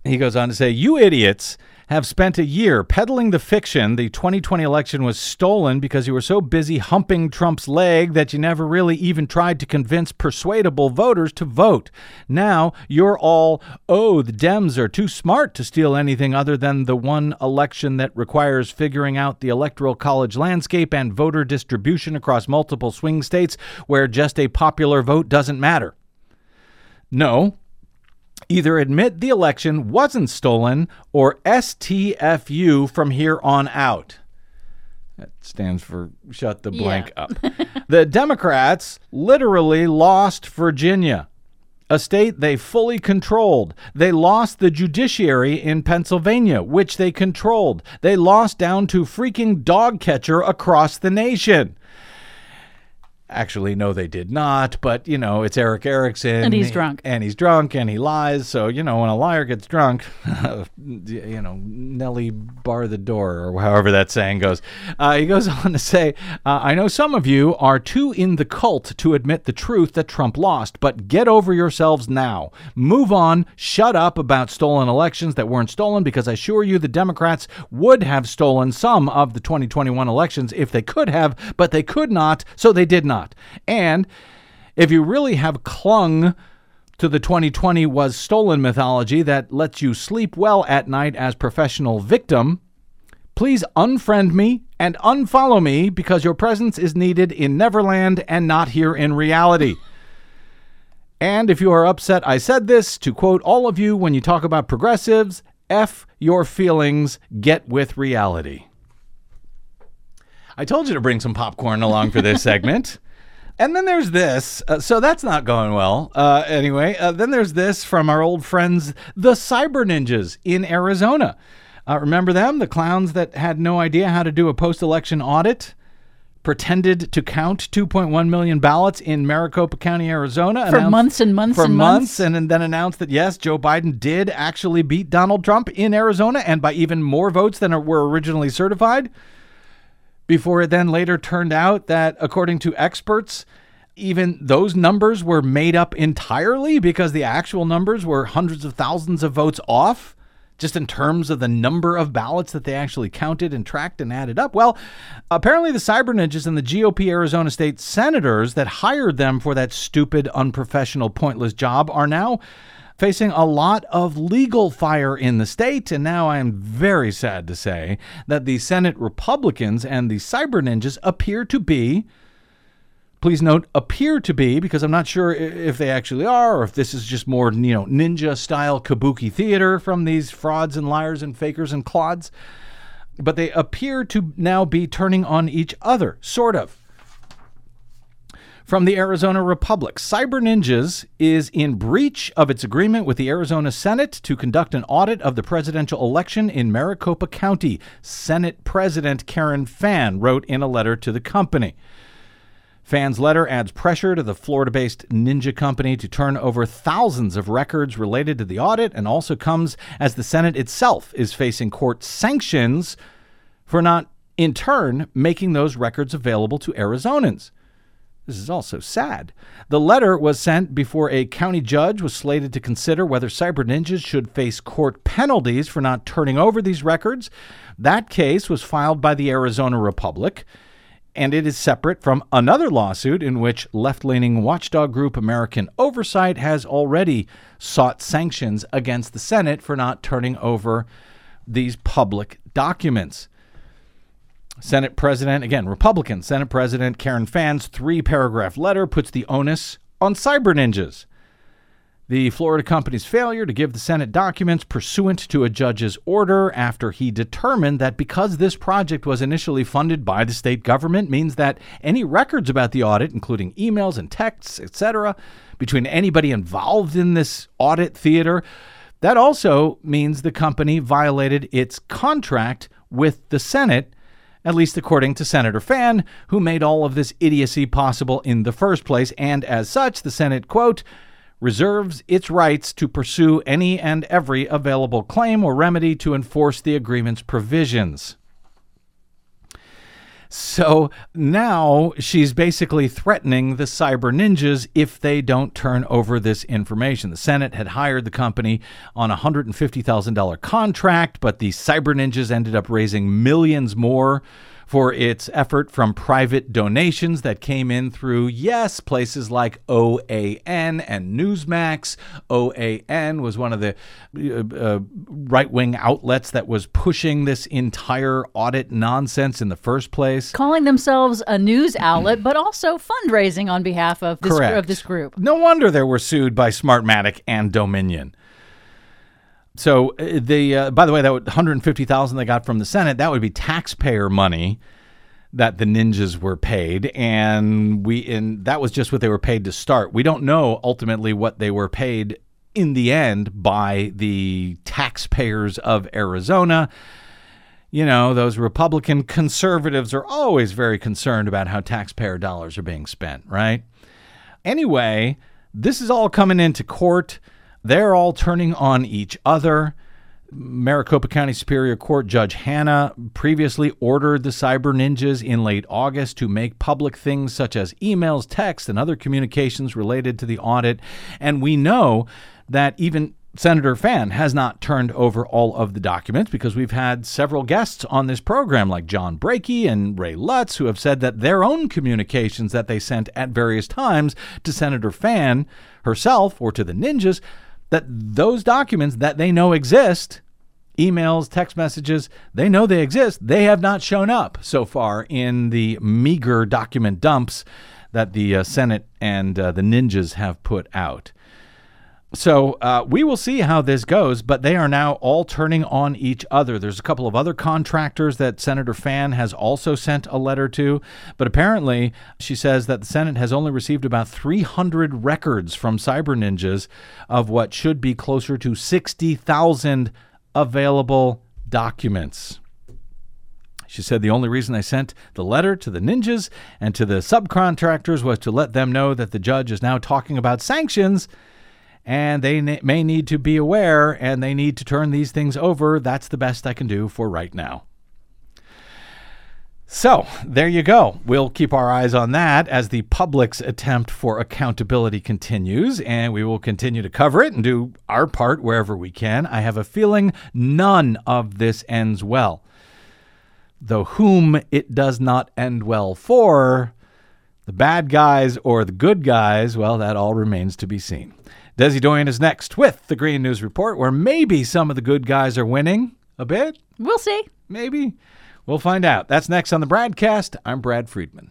He goes on to say, "You idiots have spent a year peddling the fiction the 2020 election was stolen because you were so busy humping Trump's leg that you never really even tried to convince persuadable voters to vote. Now you're all, oh, the Dems are too smart to steal anything other than the one election that requires figuring out the electoral college landscape and voter distribution across multiple swing states where just a popular vote doesn't matter. No, Either admit the election wasn't stolen or STFU from here on out. That stands for shut the blank yeah. up. the Democrats literally lost Virginia, a state they fully controlled. They lost the judiciary in Pennsylvania, which they controlled. They lost down to freaking dog catcher across the nation. Actually, no, they did not. But you know, it's Erick Erickson, and he's drunk, and he's drunk, and he lies. So you know, when a liar gets drunk, you know, Nelly bar the door, or however that saying goes. Uh, he goes on to say, uh, "I know some of you are too in the cult to admit the truth that Trump lost, but get over yourselves now. Move on. Shut up about stolen elections that weren't stolen, because I assure you, the Democrats would have stolen some of the 2021 elections if they could have, but they could not, so they did not." Not. And if you really have clung to the 2020 was stolen mythology that lets you sleep well at night as professional victim, please unfriend me and unfollow me because your presence is needed in Neverland and not here in reality. And if you are upset I said this, to quote all of you when you talk about progressives, F your feelings, get with reality. I told you to bring some popcorn along for this segment. And then there's this. Uh, so that's not going well. Uh, anyway, uh, then there's this from our old friends, the Cyber Ninjas in Arizona. Uh, remember them? The clowns that had no idea how to do a post election audit? Pretended to count 2.1 million ballots in Maricopa County, Arizona. For months and months for and months. And then announced that, yes, Joe Biden did actually beat Donald Trump in Arizona and by even more votes than were originally certified before it then later turned out that, according to experts, even those numbers were made up entirely because the actual numbers were hundreds of thousands of votes off just in terms of the number of ballots that they actually counted and tracked and added up? Well, apparently the cyber ninjas and the GOP Arizona state senators that hired them for that stupid, unprofessional, pointless job are now facing a lot of legal fire in the state. And now I am very sad to say that the Senate Republicans and the cyber ninjas appear to be please note appear to be because i'm not sure if they actually are or if this is just more you know ninja style kabuki theater from these frauds and liars and fakers and clods but they appear to now be turning on each other sort of from the Arizona Republic. Cyber Ninjas is in breach of its agreement with the Arizona Senate to conduct an audit of the presidential election in Maricopa County. Senate President Karen Fann wrote in a letter to the company. Fann's letter adds pressure to the Florida based Ninja Company to turn over thousands of records related to the audit and also comes as the Senate itself is facing court sanctions for not, in turn, making those records available to Arizonans. This is also sad. The letter was sent before a county judge was slated to consider whether cyber ninjas should face court penalties for not turning over these records. That case was filed by the Arizona Republic, and it is separate from another lawsuit in which left leaning watchdog group American Oversight has already sought sanctions against the Senate for not turning over these public documents. Senate President, again, Republican Senate President Karen Fann's three paragraph letter puts the onus on cyber ninjas. The Florida company's failure to give the Senate documents pursuant to a judge's order after he determined that because this project was initially funded by the state government means that any records about the audit, including emails and texts, etc., between anybody involved in this audit theater, that also means the company violated its contract with the Senate at least according to Senator Fann, who made all of this idiocy possible in the first place. And as such, the Senate, quote, reserves its rights to pursue any and every available claim or remedy to enforce the agreement's provisions. So now she's basically threatening the cyber ninjas if they don't turn over this information. The Senate had hired the company on a $150,000 contract, but the cyber ninjas ended up raising millions more for its effort from private donations that came in through, yes, places like OAN and Newsmax. OAN was one of the uh, uh, right wing outlets that was pushing this entire audit nonsense in the first place. Calling themselves a news outlet, but also fundraising on behalf of this, Correct. of this group. No wonder they were sued by Smartmatic and Dominion. So uh, the uh, by the way, that 150,000 they got from the Senate, that would be taxpayer money that the ninjas were paid and we and that was just what they were paid to start. We don't know ultimately what they were paid in the end by the taxpayers of Arizona. You know, those Republican conservatives are always very concerned about how taxpayer dollars are being spent, right? Anyway, this is all coming into court. They're all turning on each other. Maricopa County Superior Court Judge Hannah previously ordered the cyber ninjas in late August to make public things such as emails, text, and other communications related to the audit. And we know that even Senator Fann has not turned over all of the documents because we've had several guests on this program, like John Brakey and Ray Lutz, who have said that their own communications that they sent at various times to Senator Fann herself or to the ninjas that those documents that they know exist emails, text messages, they know they exist. They have not shown up so far in the meager document dumps that the uh, Senate and uh, the ninjas have put out. So uh, we will see how this goes, but they are now all turning on each other. There's a couple of other contractors that Senator Fann has also sent a letter to, but apparently she says that the Senate has only received about 300 records from cyber ninjas of what should be closer to 60,000 available documents. She said the only reason I sent the letter to the ninjas and to the subcontractors was to let them know that the judge is now talking about sanctions and they may need to be aware and they need to turn these things over. That's the best I can do for right now. So, there you go. We'll keep our eyes on that as the public's attempt for accountability continues, and we will continue to cover it and do our part wherever we can. I have a feeling none of this ends well. Though whom it does not end well for, the bad guys or the good guys, well, that all remains to be seen. Desi Doyen is next with the Green News Report, where maybe some of the good guys are winning a bit. We'll see. Maybe. We'll find out. That's next on the BradCast. I'm Brad Friedman.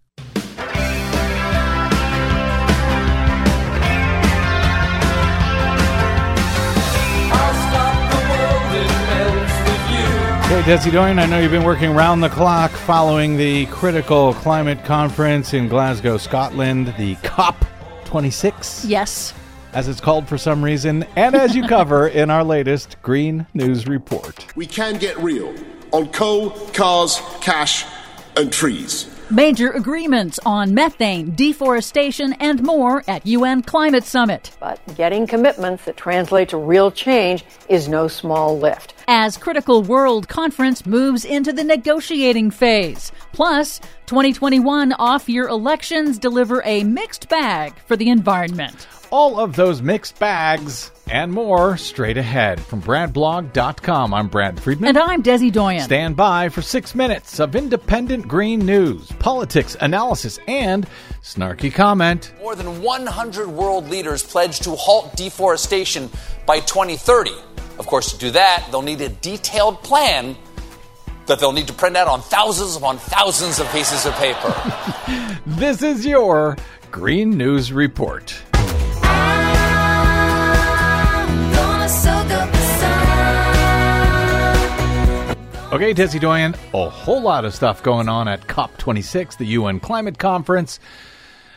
Hey, Desi Doyen, I know you've been working round the clock following the critical climate conference in Glasgow, Scotland, the COP26. Yes. As it's called for some reason, and as you cover in our latest Green News Report. We can get real on coal, cars, cash, and trees. Major agreements on methane, deforestation, and more at UN Climate Summit. But getting commitments that translate to real change is no small lift. As Critical World Conference moves into the negotiating phase. Plus, 2021 off year elections deliver a mixed bag for the environment. All of those mixed bags and more straight ahead from BradBlog.com. I'm Brad Friedman. And I'm Desi Doyen. Stand by for six minutes of independent green news, politics, analysis, and snarky comment. More than 100 world leaders pledged to halt deforestation by 2030. Of course, to do that, they'll need a detailed plan that they'll need to print out on thousands upon thousands of pieces of paper. this is your Green News Report. Okay, Desi Doyen, a whole lot of stuff going on at COP26, the UN Climate Conference.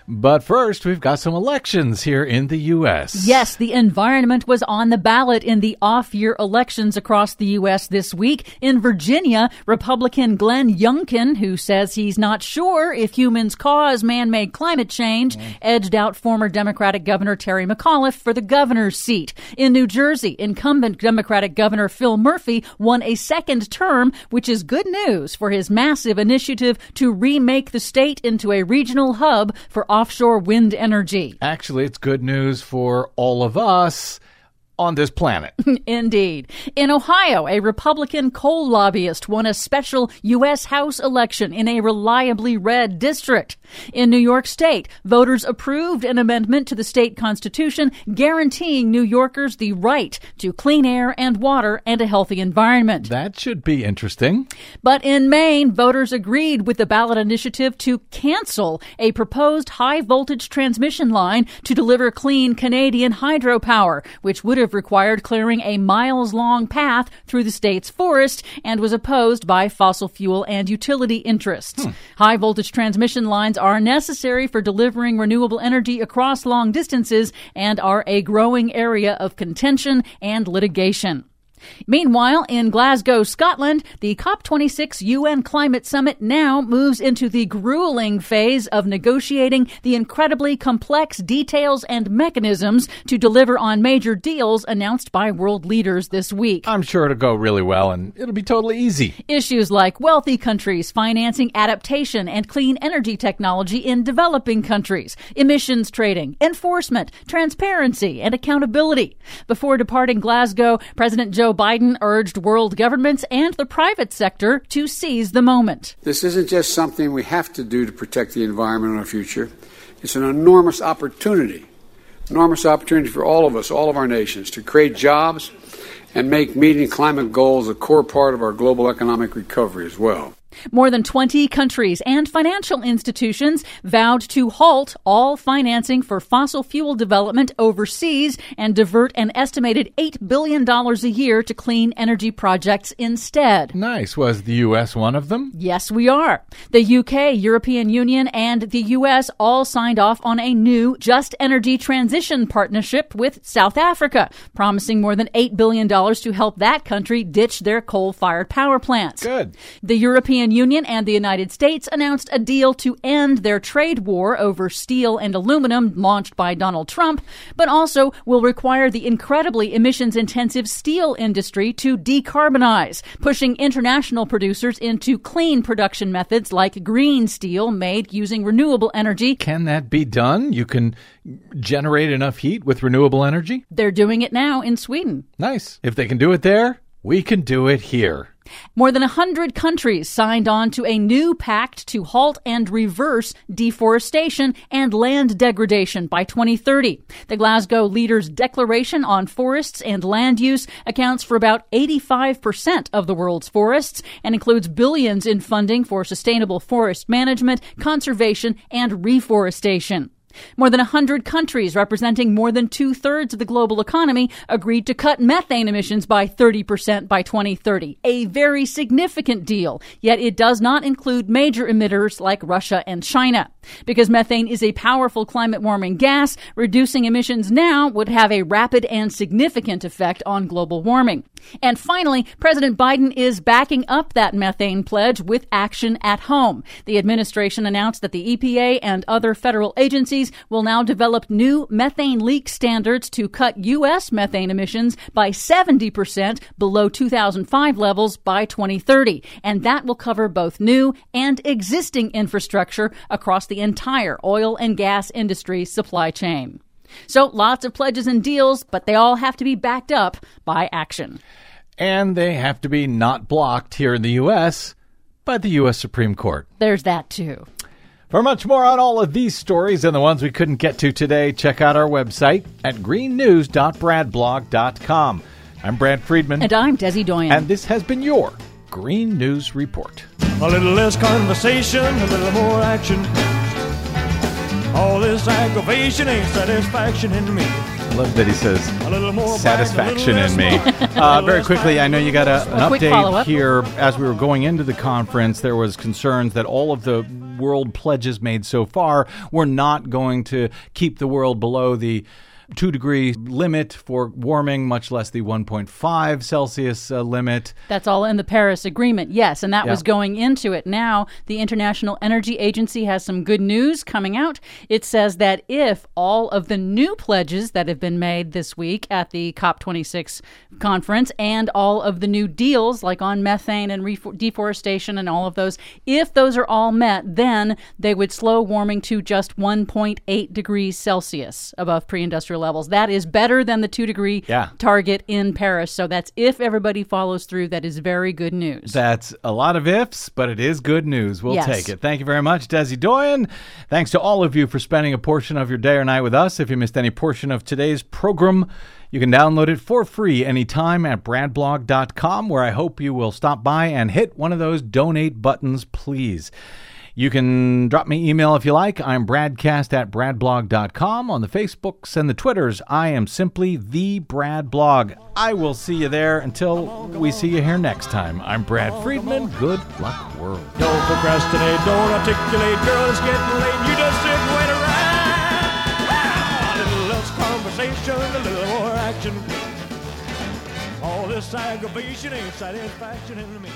But first, we've got some elections here in the U.S. Yes, the environment was on the ballot in the off year elections across the U.S. this week. In Virginia, Republican Glenn Youngkin, who says he's not sure if humans cause man made climate change, mm. edged out former Democratic Governor Terry McAuliffe for the governor's seat. In New Jersey, incumbent Democratic Governor Phil Murphy won a second term, which is good news for his massive initiative to remake the state into a regional hub for offshore wind energy. Actually, it's good news for all of us on this planet. Indeed. In Ohio, a Republican coal lobbyist won a special U.S. House election in a reliably red district. In New York State, voters approved an amendment to the state constitution guaranteeing New Yorkers the right to clean air and water and a healthy environment. That should be interesting. But in Maine, voters agreed with the ballot initiative to cancel a proposed high voltage transmission line to deliver clean Canadian hydropower, which would have have required clearing a miles long path through the state's forest and was opposed by fossil fuel and utility interests. Hmm. High voltage transmission lines are necessary for delivering renewable energy across long distances and are a growing area of contention and litigation. Meanwhile, in Glasgow, Scotland, the COP26 UN Climate Summit now moves into the grueling phase of negotiating the incredibly complex details and mechanisms to deliver on major deals announced by world leaders this week. I'm sure it'll go really well and it'll be totally easy. Issues like wealthy countries financing adaptation and clean energy technology in developing countries, emissions trading, enforcement, transparency, and accountability. Before departing Glasgow, President Joe Biden urged world governments and the private sector to seize the moment. This isn't just something we have to do to protect the environment and our future. It's an enormous opportunity, enormous opportunity for all of us, all of our nations, to create jobs and make meeting climate goals a core part of our global economic recovery as well. More than 20 countries and financial institutions vowed to halt all financing for fossil fuel development overseas and divert an estimated $8 billion a year to clean energy projects instead. Nice. Was the U.S. one of them? Yes, we are. The UK, European Union, and the US all signed off on a new Just Energy Transition Partnership with South Africa, promising more than $8 billion to help that country ditch their coal fired power plants. Good. The European Union and the United States announced a deal to end their trade war over steel and aluminum launched by Donald Trump, but also will require the incredibly emissions intensive steel industry to decarbonize, pushing international producers into clean production methods like green steel made using renewable energy. Can that be done? You can generate enough heat with renewable energy? They're doing it now in Sweden. Nice. If they can do it there, we can do it here. More than 100 countries signed on to a new pact to halt and reverse deforestation and land degradation by 2030. The Glasgow Leaders Declaration on Forests and Land Use accounts for about 85% of the world's forests and includes billions in funding for sustainable forest management, conservation, and reforestation. More than 100 countries representing more than two thirds of the global economy agreed to cut methane emissions by 30% by 2030. A very significant deal, yet it does not include major emitters like Russia and China. Because methane is a powerful climate warming gas, reducing emissions now would have a rapid and significant effect on global warming. And finally, President Biden is backing up that methane pledge with action at home. The administration announced that the EPA and other federal agencies will now develop new methane leak standards to cut U.S. methane emissions by 70% below 2005 levels by 2030. And that will cover both new and existing infrastructure across the entire oil and gas industry supply chain. So lots of pledges and deals, but they all have to be backed up by action. And they have to be not blocked here in the U.S. by the U.S. Supreme Court. There's that too. For much more on all of these stories and the ones we couldn't get to today, check out our website at greennews.bradblog.com. I'm Brad Friedman. And I'm Desi Doyen. And this has been your Green News Report. A little less conversation, a little more action. All this aggravation ain't satisfaction in me. I love that he says A little more satisfaction bite, a in me. Uh, very quickly, I know you got a, an A update here. As we were going into the conference, there was concerns that all of the world pledges made so far were not going to keep the world below the two degree limit for warming, much less the 1.5 Celsius uh, limit. That's all in the Paris Agreement, yes, and that Yeah. was going into it. Now, the International Energy Agency has some good news coming out. It says that if all of the new pledges that have been made this week at the COP26 conference and all of the new deals, like on methane and refor- deforestation and all of those, if those are all met, then they would slow warming to just 1.8 degrees Celsius above pre industrial levels. That is better than the two degree Yeah. target in Paris. So that's if everybody follows through. That is very good news. That's a lot of ifs, but it is good news. We'll Yes. take it. Thank you very much, Desi Doyen. Thanks to all of you for spending a portion of your day or night with us. If you missed any portion of today's program, you can download it for free anytime at bradblog.com, where I hope you will stop by and hit one of those donate buttons, please. You can drop me email if you like. I'm bradcast at bradblog.com. On the Facebooks and the Twitters, I am simply the Brad Blog. I will see you there until we see you here next time. I'm Brad Friedman. Good luck, world. Don't procrastinate, don't articulate, girl, it's getting late. You just sit and wait around. A little less conversation, a little more action. All this aggravation ain't satisfaction in me.